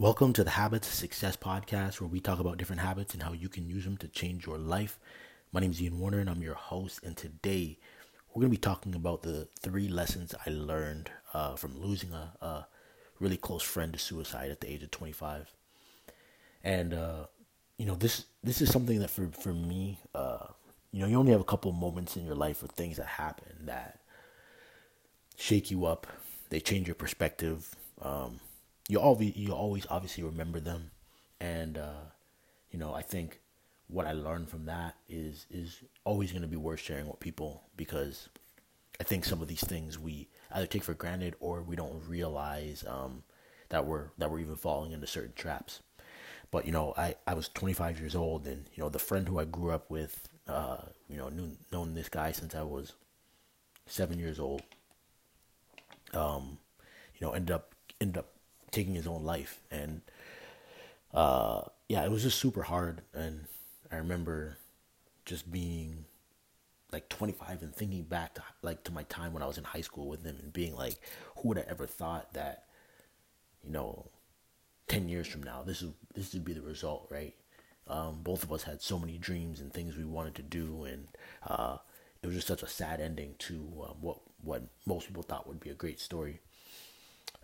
Welcome to the Habits Success podcast, where we talk about different habits and how you can use them to change your life. My name is Ian Warner, and I'm your host. And today, we're going to be talking about the three lessons I learned uh, from losing a, a, really close friend to suicide at the age of 25. And uh, you know, this this is something that for for me, uh, you know, you only have a couple moments in your life or things that happen that shake you up. They change your perspective. Um, you always you always obviously remember them, and uh, you know I think what I learned from that is is always going to be worth sharing with people because I think some of these things we either take for granted or we don't realize um, that we're that we're even falling into certain traps. But you know, I, I was 25 years old, and you know the friend who I grew up with, uh, you know, knew known this guy since I was seven years old. Um, you know, ended up ended up taking his own life, and uh, yeah, it was just super hard. And I remember just being like 25 and thinking back to like to my time when I was in high school with him and being like, who would have ever thought that, you know, 10 years from now, this is this would be the result, right? Um, both of us had so many dreams and things we wanted to do, and uh, it was just such a sad ending to um, what what most people thought would be a great story.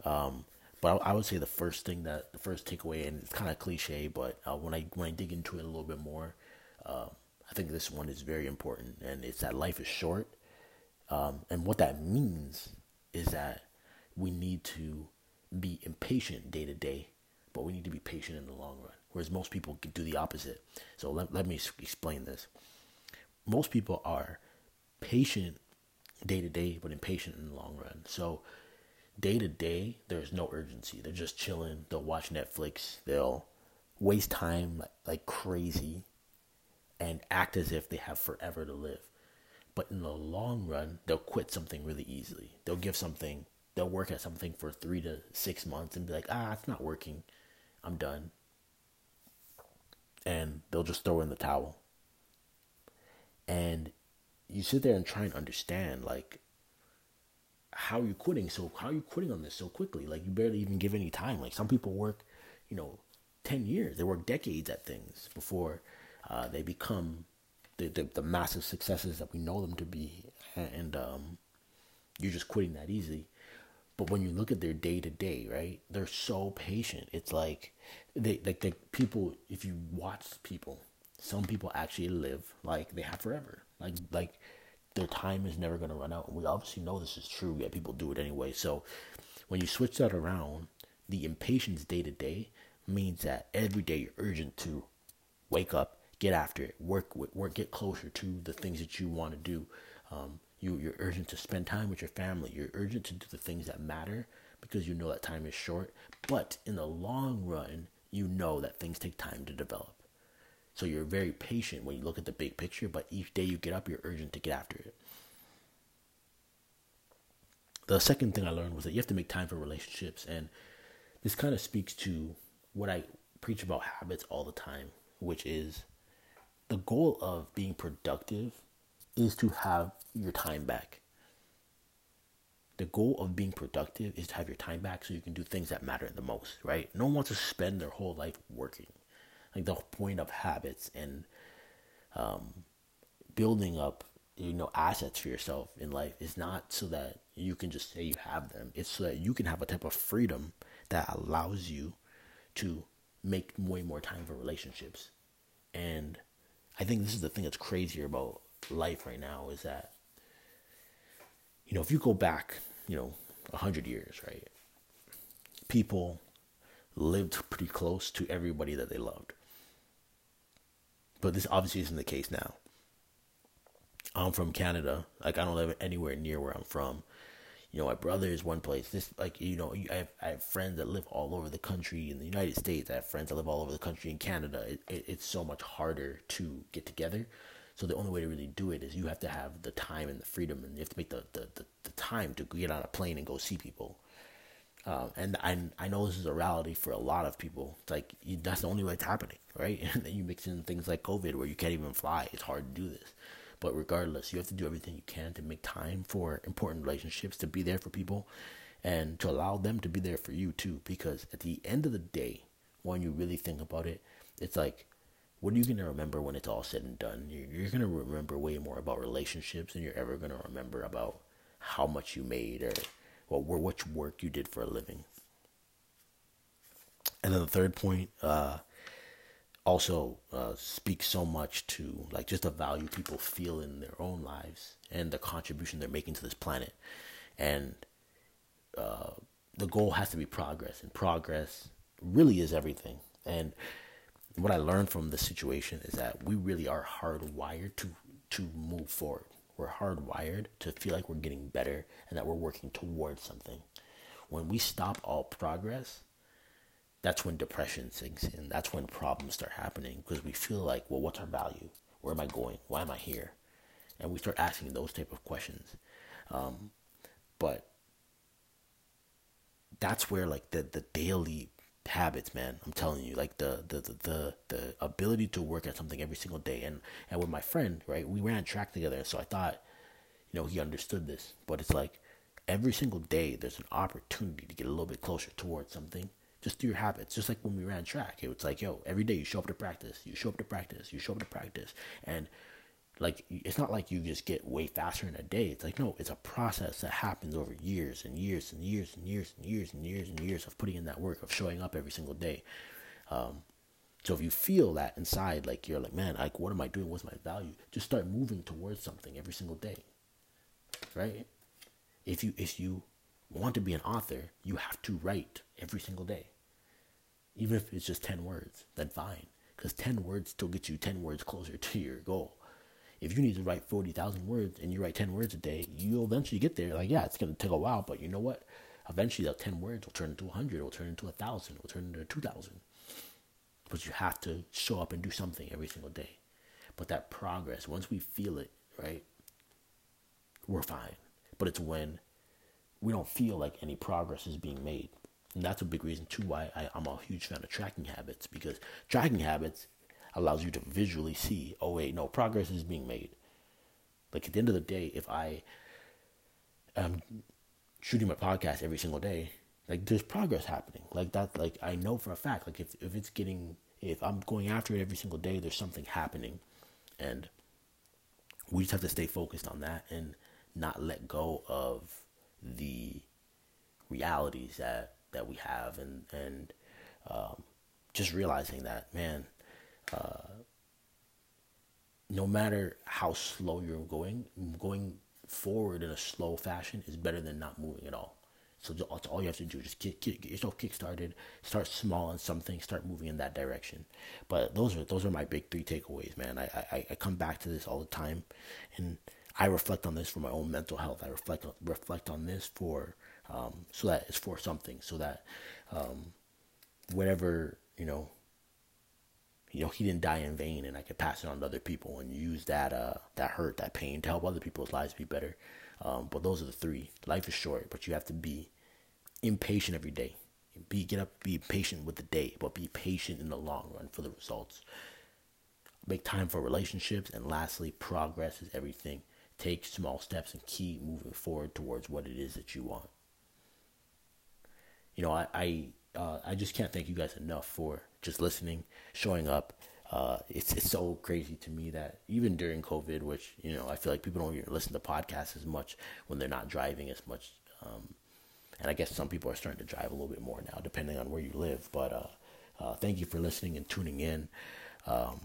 Um, but I, I, would say the first thing that the first takeaway, and it's kind of cliche, but uh, when I when I dig into it a little bit more, uh, I think this one is very important, and it's that life is short, um, and what that means is that we need to be impatient day to day, but we need to be patient in the long run. Whereas most people do the opposite. So let let me explain this. Most people are patient day to day, but impatient in the long run. So day to day, there's no urgency. They're just chilling. They'll watch Netflix. They'll waste time like crazy and act as if they have forever to live. But in the long run, they'll quit something really easily. They'll give something, they'll work at something for three to six months and be like, ah, it's not working. I'm done. And they'll just throw in the towel. And you sit there and try and understand, like, how are you quitting? So how are you quitting on this so quickly? Like you barely even give any time. Like some people work you know 10 years. They work decades at things before uh, they become the, the, the massive successes that we know them to be. And um, you're just quitting that easy. But when you look at their day to day right they're so patient. It's like they like the people if you watch people some people actually live like they have forever. Like like their time is never going to run out. And we obviously know this is true, yet people do it anyway. So when you switch that around, the impatience day to day means that every day you're urgent to wake up, get after it, work, work, get closer to the things that you want to do. Um, you, you're urgent to spend time with your family. You're urgent to do the things that matter because you know that time is short. But in the long run, you know that things take time to develop. So you're very patient when you look at the big picture, but each day you get up, you're urgent to get after it. The second thing I learned was that you have to make time for relationships. And this kind of speaks to what I preach about habits all the time, which is the goal of being productive is to have your time back. The goal of being productive is to have your time back so you can do things that matter the most, right? No one wants to spend their whole life working like the point of habits and um, building up you know assets for yourself in life is not so that you can just say you have them. It's so that you can have a type of freedom that allows you to make way more time for relationships. And i think this is the thing that's crazier about life right now is that you know if you go back you know a hundred years right people lived pretty close to everybody that they loved but this obviously isn't the case now. I'm from Canada. Like I don't live anywhere near where I'm from. You know, my brother is one place. This, like, you know, I have, I have friends that live all over the country in the United States. I have friends that live all over the country in Canada. It, it, it's so much harder to get together. So the only way to really do it is you have to have the time and the freedom, and you have to make the, the, the, the time to get on a plane and go see people. Um, and I I know this is a reality for a lot of people. It's like you, that's the only way it's happening, right? And then you mix in things like COVID, where you can't even fly. It's hard to do this. But regardless, you have to do everything you can to make time for important relationships, to be there for people, and to allow them to be there for you too. Because at the end of the day, when you really think about it, it's like, what are you going to remember when it's all said and done? You're, you're going to remember way more about relationships than you're ever going to remember about how much you made or what, what work you did for a living. And then the third point, uh, also uh, speaks so much to like just the value people feel in their own lives and the contribution they're making to this planet. And uh, the goal has to be progress and progress really is everything. And what i learned from the situation is that we really are hardwired to to move forward we're hardwired to feel like we're getting better and that we're working towards something when we stop all progress that's when depression sinks in. That's when problems start happening because we feel like, well, what's our value? Where am I going? Why am I here? And we start asking those type of questions. Um, but that's where like the the daily habits, man. I'm telling you, like the the the the, the ability to work at something every single day. And and with my friend, right, we ran track together, so I thought, you know, he understood this. But it's like every single day, there's an opportunity to get a little bit closer towards something just through your habits. Just like when we ran track, it was like, yo, every day you show up to practice, you show up to practice, you show up to practice, and like it's not like you just get way faster in a day. It's like no, it's a process that happens over years and years and years and years and years and years and years of putting in that work of showing up every single day. Um, so if you feel that inside, like you're like, man, like what am I doing? What's my value? Just start moving towards something every single day, right? If you if you want to be an author, you have to write every single day. Even if it's just 10 words, then fine. Because 10 words still get you 10 words closer to your goal. If you need to write 40,000 words and you write 10 words a day, you'll eventually get there. Like, yeah, it's going to take a while, but you know what? Eventually, that 10 words will turn into 100, will turn into 1,000, will turn into 2,000. But you have to show up and do something every single day. But that progress, once we feel it, right, we're fine. But it's when we don't feel like any progress is being made. And that's a big reason too why I, I'm a huge fan of tracking habits because tracking habits allows you to visually see, oh wait, no, progress is being made. Like at the end of the day, if I am shooting my podcast every single day, like there's progress happening. Like that, like I know for a fact, like if, if it's getting, if I'm going after it every single day, there's something happening. And we just have to stay focused on that and not let go of the realities that that we have and and um, just realizing that man uh, no matter how slow you're going going forward in a slow fashion is better than not moving at all. So that's all you have to do just get, get, get yourself kick started start small on something start moving in that direction. But those are those are my big three takeaways man. I, I i come back to this all the time and i reflect on this for my own mental health. I reflect reflect on this for um, so that it's for something, so that um, whatever you know, you know, he didn't die in vain, and I could pass it on to other people and use that uh, that hurt, that pain to help other people's lives be better. Um, but those are the three. Life is short, but you have to be impatient every day. Be get up, be patient with the day, but be patient in the long run for the results. Make time for relationships, and lastly, progress is everything. Take small steps and keep moving forward towards what it is that you want you know, I I, uh, I just can't thank you guys enough for just listening, showing up. Uh, it's it's so crazy to me that even during COVID, which you know, I feel like people don't listen to podcasts as much when they're not driving as much. Um, and I guess some people are starting to drive a little bit more now, depending on where you live. But uh, uh, thank you for listening and tuning in. Um,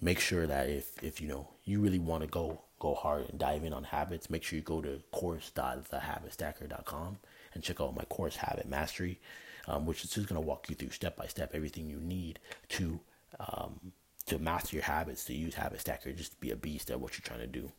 make sure that if if you know you really want to go go hard and dive in on habits, make sure you go to course.thehabitstacker.com and check out my course, Habit Mastery, um, which is just going to walk you through step by step everything you need to um, to master your habits, to use Habit Stacker, just to be a beast at what you're trying to do.